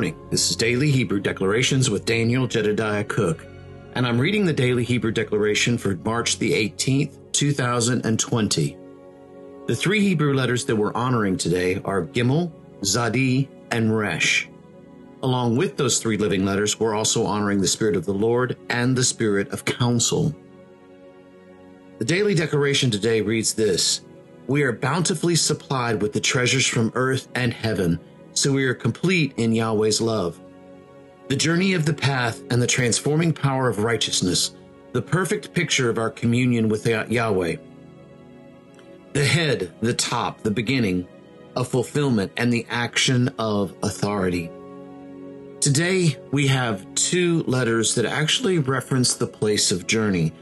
morning. This is Daily Hebrew Declarations with Daniel Jedediah Cook, and I'm reading the Daily Hebrew Declaration for March the 18th, 2020. The three Hebrew letters that we're honoring today are Gimel, Zadi, and Resh. Along with those three living letters, we're also honoring the Spirit of the Lord and the Spirit of counsel. The daily declaration today reads this We are bountifully supplied with the treasures from earth and heaven so we are complete in Yahweh's love. The journey of the path and the transforming power of righteousness, the perfect picture of our communion with Yahweh. The head, the top, the beginning of fulfillment, and the action of authority. Today, we have two letters that actually reference the place of journey.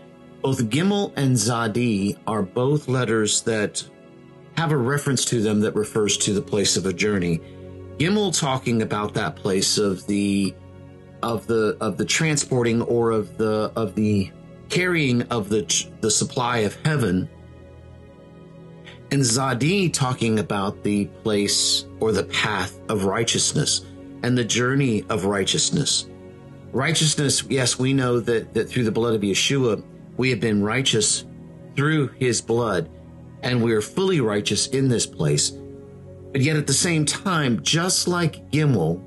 Both Gimel and Zadi are both letters that have a reference to them that refers to the place of a journey. Gimel talking about that place of the of the of the transporting or of the of the carrying of the the supply of heaven and Zadi talking about the place or the path of righteousness and the journey of righteousness. Righteousness, yes, we know that, that through the blood of Yeshua, we have been righteous through his blood, and we are fully righteous in this place. But yet at the same time, just like Gimel,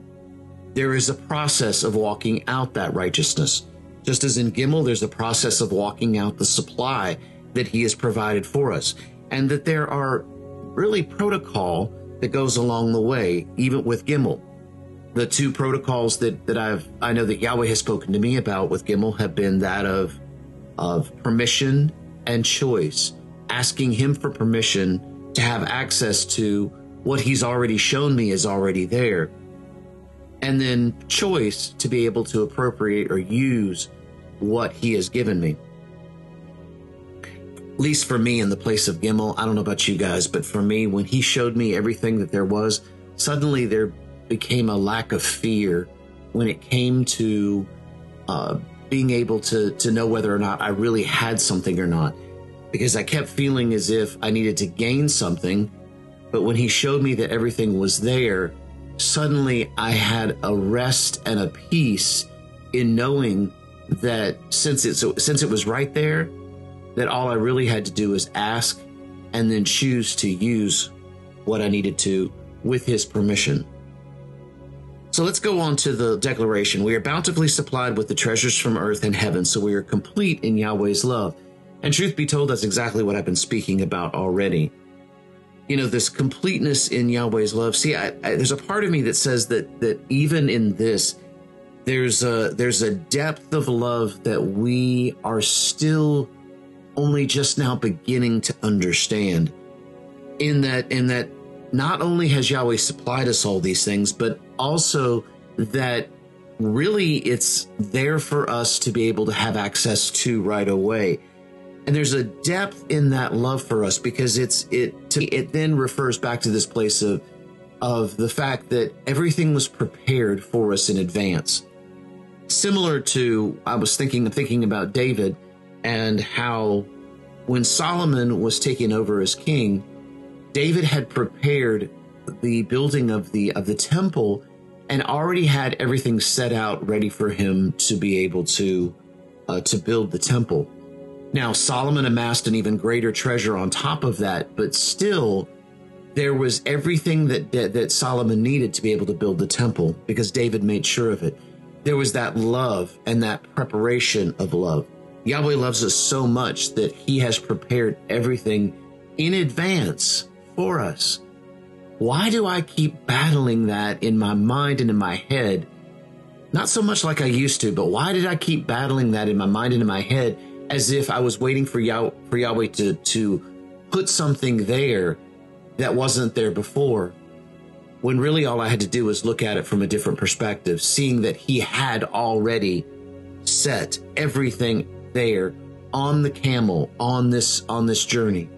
there is a process of walking out that righteousness. Just as in Gimel, there's a process of walking out the supply that he has provided for us. And that there are really protocol that goes along the way, even with Gimel. The two protocols that, that I've I know that Yahweh has spoken to me about with Gimel have been that of of permission and choice, asking him for permission to have access to what he's already shown me is already there. And then choice to be able to appropriate or use what he has given me. At least for me in the place of Gimel, I don't know about you guys, but for me, when he showed me everything that there was, suddenly there became a lack of fear when it came to uh, being able to to know whether or not I really had something or not, because I kept feeling as if I needed to gain something but when he showed me that everything was there, suddenly I had a rest and a peace in knowing that since it so since it was right there, that all I really had to do was ask and then choose to use what I needed to with his permission. So let's go on to the declaration. We are bountifully supplied with the treasures from earth and heaven, so we are complete in Yahweh's love. And truth be told, that's exactly what I've been speaking about already you know this completeness in Yahweh's love. See, I, I, there's a part of me that says that that even in this, there's a there's a depth of love that we are still only just now beginning to understand. In that, in that, not only has Yahweh supplied us all these things, but also that really it's there for us to be able to have access to right away and there's a depth in that love for us because it's it to, it then refers back to this place of of the fact that everything was prepared for us in advance. Similar to i was thinking thinking about david and how when solomon was taking over as king david had prepared the building of the of the temple and already had everything set out ready for him to be able to uh, to build the temple now, Solomon amassed an even greater treasure on top of that, but still, there was everything that, that, that Solomon needed to be able to build the temple because David made sure of it. There was that love and that preparation of love. Yahweh loves us so much that he has prepared everything in advance for us. Why do I keep battling that in my mind and in my head? Not so much like I used to, but why did I keep battling that in my mind and in my head? As if I was waiting for, Yah- for Yahweh to, to put something there that wasn't there before. When really all I had to do was look at it from a different perspective, seeing that He had already set everything there on the camel on this on this journey.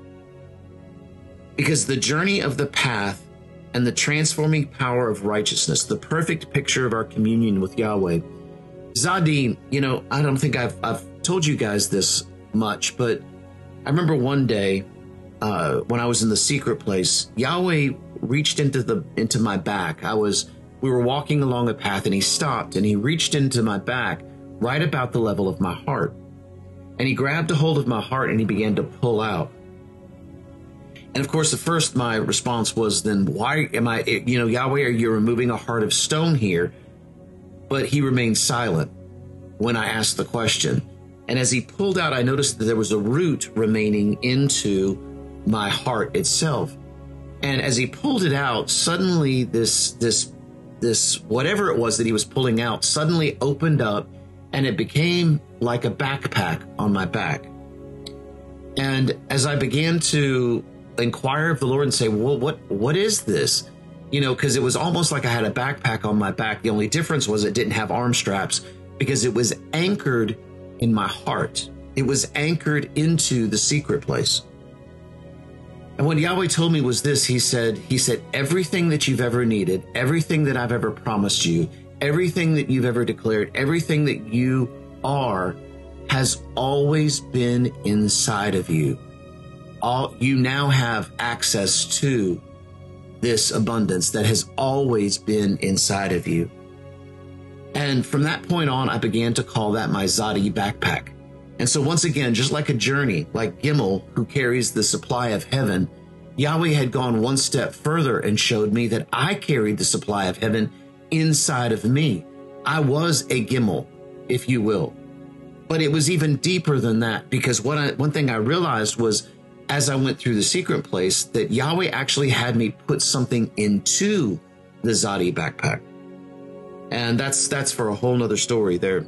Because the journey of the path and the transforming power of righteousness, the perfect picture of our communion with Yahweh. Zadin, you know, I don't think I've I've told you guys this much, but I remember one day uh, when I was in the secret place, Yahweh reached into the into my back. I was we were walking along a path and he stopped and he reached into my back right about the level of my heart. And he grabbed a hold of my heart and he began to pull out. And of course, at first my response was, then why am I, you know, Yahweh, are you removing a heart of stone here? But he remained silent when I asked the question. And as he pulled out, I noticed that there was a root remaining into my heart itself. And as he pulled it out, suddenly this, this, this, whatever it was that he was pulling out suddenly opened up and it became like a backpack on my back. And as I began to inquire of the Lord and say, well, what, what is this? You know, because it was almost like I had a backpack on my back. The only difference was it didn't have arm straps because it was anchored in my heart. It was anchored into the secret place. And what Yahweh told me was this He said, He said, everything that you've ever needed, everything that I've ever promised you, everything that you've ever declared, everything that you are has always been inside of you all you now have access to this abundance that has always been inside of you. And from that point on, I began to call that my Zadi backpack. And so once again, just like a journey, like Gimel, who carries the supply of heaven, Yahweh had gone one step further and showed me that I carried the supply of heaven inside of me. I was a Gimel, if you will. But it was even deeper than that because what I, one thing I realized was as I went through the secret place that Yahweh actually had me put something into the Zadi backpack. And that's that's for a whole nother story there.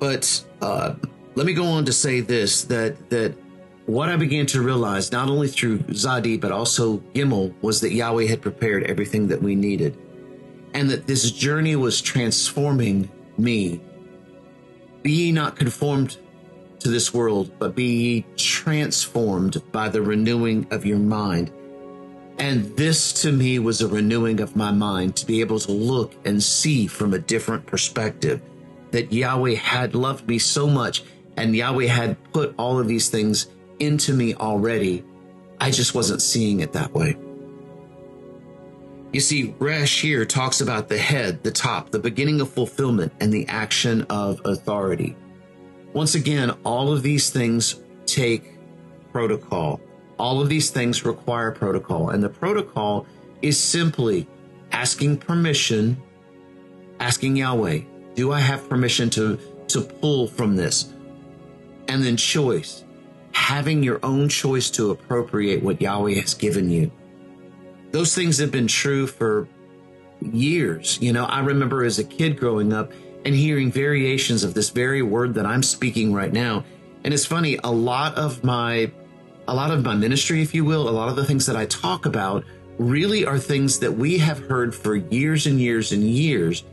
But uh, let me go on to say this that that what I began to realize, not only through Zadi, but also Gimel, was that Yahweh had prepared everything that we needed. And that this journey was transforming me. Be ye not conformed to this world, but be ye transformed by the renewing of your mind. And this to me was a renewing of my mind to be able to look and see from a different perspective that Yahweh had loved me so much and Yahweh had put all of these things into me already. I just wasn't seeing it that way. You see, Resh here talks about the head, the top, the beginning of fulfillment, and the action of authority. Once again, all of these things take protocol. All of these things require protocol. And the protocol is simply asking permission, asking Yahweh, do I have permission to, to pull from this? And then choice, having your own choice to appropriate what Yahweh has given you. Those things have been true for years. You know, I remember as a kid growing up, and hearing variations of this very word that I'm speaking right now. And it's funny, a lot of my a lot of my ministry, if you will, a lot of the things that I talk about really are things that we have heard for years and years and years.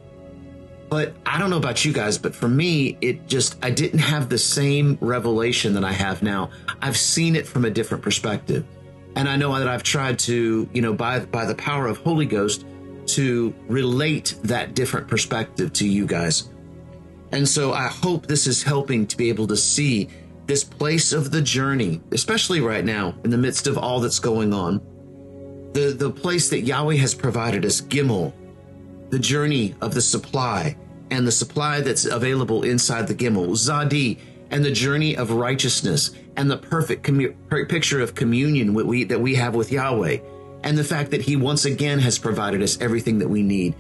But I don't know about you guys, but for me, it just, I didn't have the same revelation that I have now. I've seen it from a different perspective. And I know that I've tried to, you know, by, by the power of Holy Ghost, to relate that different perspective to you guys. And so I hope this is helping to be able to see this place of the journey, especially right now in the midst of all that's going on. The, the place that Yahweh has provided us, Gimel, the journey of the supply and the supply that's available inside the Gimel, Zadi, and the journey of righteousness and the perfect commu- picture of communion we, that we have with Yahweh and the fact that He once again has provided us everything that we need.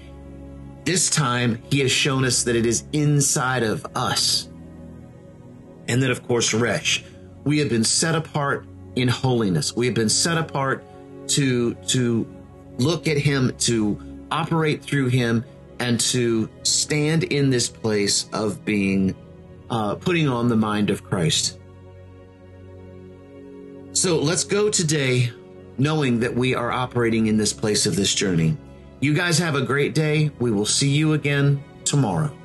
This time, He has shown us that it is inside of us. And then, of course, Resh. We have been set apart in holiness. We have been set apart to, to look at Him, to operate through Him, and to stand in this place of being, uh, putting on the mind of Christ. So let's go today knowing that we are operating in this place of this journey. You guys have a great day. We will see you again tomorrow.